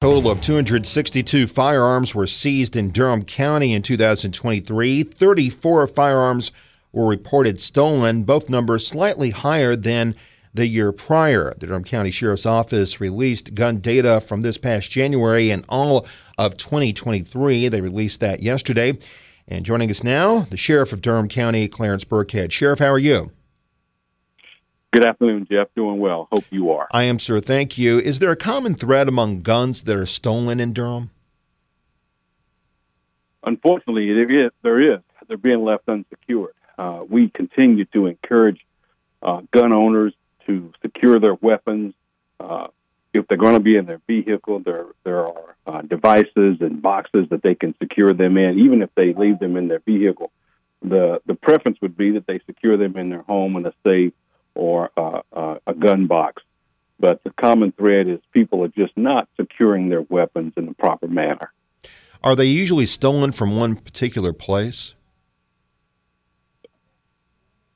Total of 262 firearms were seized in Durham County in 2023. 34 firearms were reported stolen, both numbers slightly higher than the year prior. The Durham County Sheriff's Office released gun data from this past January and all of 2023. They released that yesterday. And joining us now, the Sheriff of Durham County, Clarence Birkhead. Sheriff, how are you? Good afternoon, Jeff. Doing well. Hope you are. I am, sir. Thank you. Is there a common thread among guns that are stolen in Durham? Unfortunately, there is. There is. They're being left unsecured. Uh, we continue to encourage uh, gun owners to secure their weapons. Uh, if they're going to be in their vehicle, there there are uh, devices and boxes that they can secure them in, even if they leave them in their vehicle. The the preference would be that they secure them in their home in a safe or uh, uh, a gun box. But the common thread is people are just not securing their weapons in the proper manner. Are they usually stolen from one particular place?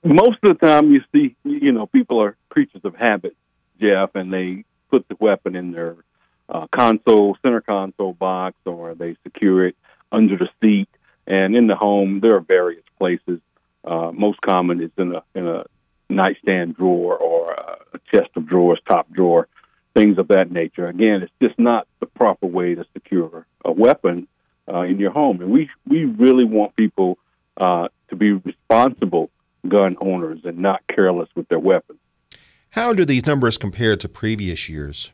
Most of the time, you see, you know, people are creatures of habit, Jeff, and they put the weapon in their uh, console, center console box, or they secure it under the seat. And in the home, there are various places. Uh, most common is in a in a nightstand drawer or a chest of drawers, top drawer, things of that nature. Again, it's just not the proper way to secure a weapon uh, in your home. And we we really want people uh, to be responsible gun owners and not careless with their weapons. How do these numbers compare to previous years?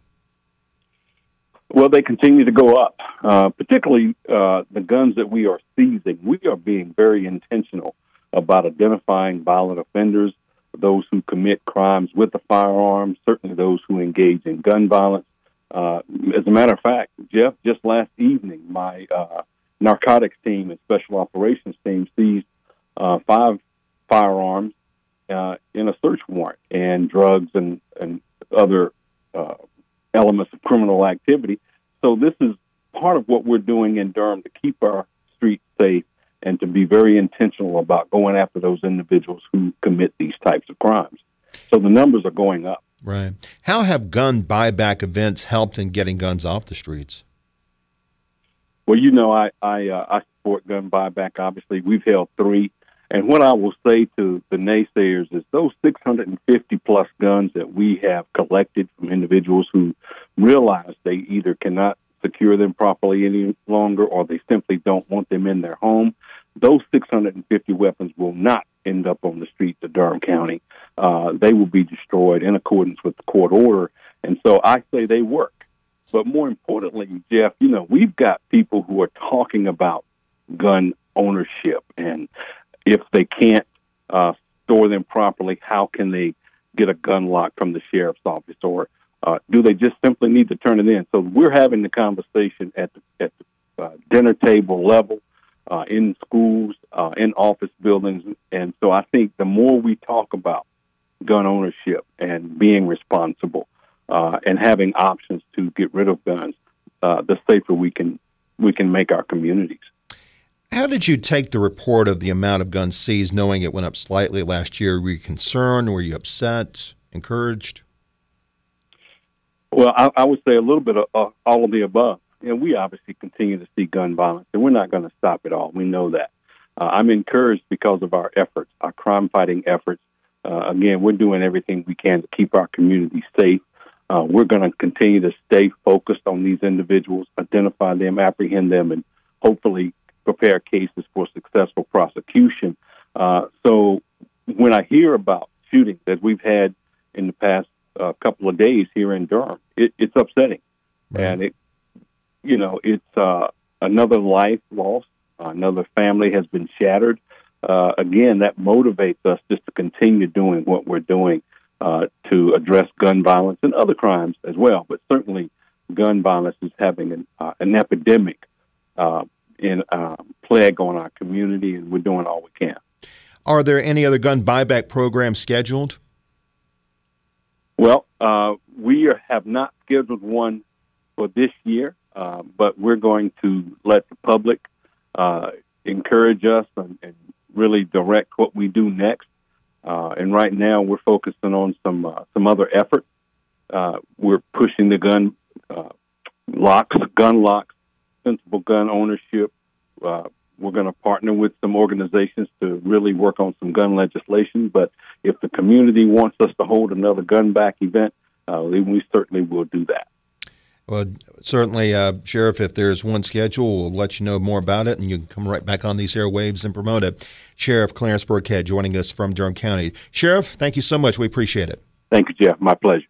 Well, they continue to go up, uh, particularly uh, the guns that we are seizing. We are being very intentional about identifying violent offenders those who commit crimes with a firearm, certainly those who engage in gun violence. Uh, as a matter of fact, Jeff, just last evening, my uh, narcotics team and special operations team seized uh, five firearms uh, in a search warrant and drugs and, and other uh, elements of criminal activity. So, this is part of what we're doing in Durham to keep our streets safe and to be very intentional about going after those individuals who commit these types of crimes. So the numbers are going up. Right. How have gun buyback events helped in getting guns off the streets? Well, you know, I I, uh, I support gun buyback. Obviously, we've held three, and what I will say to the naysayers is those 650 plus guns that we have collected from individuals who realize they either cannot secure them properly any longer or they simply don't want them in their home, those 650 weapons will not end up on the streets of Durham County. Uh, they will be destroyed in accordance with the court order. And so I say they work. But more importantly, Jeff, you know, we've got people who are talking about gun ownership and if they can't uh, store them properly, how can they get a gun lock from the sheriff's office or uh, do they just simply need to turn it in? So we're having the conversation at the, at the uh, dinner table level, uh, in schools, uh, in office buildings, and so I think the more we talk about gun ownership and being responsible uh, and having options to get rid of guns, uh, the safer we can we can make our communities. How did you take the report of the amount of guns seized, knowing it went up slightly last year? Were you concerned? Were you upset? Encouraged? Well, I, I would say a little bit of uh, all of the above. And we obviously continue to see gun violence, and we're not going to stop it all. We know that. Uh, I'm encouraged because of our efforts, our crime fighting efforts. Uh, again, we're doing everything we can to keep our community safe. Uh, we're going to continue to stay focused on these individuals, identify them, apprehend them, and hopefully prepare cases for successful prosecution. Uh, so when I hear about shootings that we've had in the past a couple of days here in Durham. It, it's upsetting, right. and it, you know, it's uh, another life lost. Another family has been shattered. Uh, again, that motivates us just to continue doing what we're doing uh, to address gun violence and other crimes as well. But certainly, gun violence is having an, uh, an epidemic uh, in uh, plague on our community, and we're doing all we can. Are there any other gun buyback programs scheduled? Well, uh, we are, have not scheduled one for this year, uh, but we're going to let the public uh, encourage us and, and, really direct what we do next. Uh, and right now, we're focusing on some uh, some other efforts. Uh, we're pushing the gun locks, gun locks, sensible gun ownership. We're going to partner with some organizations to really work on some gun legislation. But if the community wants us to hold another gun back event, we certainly will do that. Well, certainly, uh, Sheriff, if there's one schedule, we'll let you know more about it and you can come right back on these airwaves and promote it. Sheriff Clarence Birkhead joining us from Durham County. Sheriff, thank you so much. We appreciate it. Thank you, Jeff. My pleasure.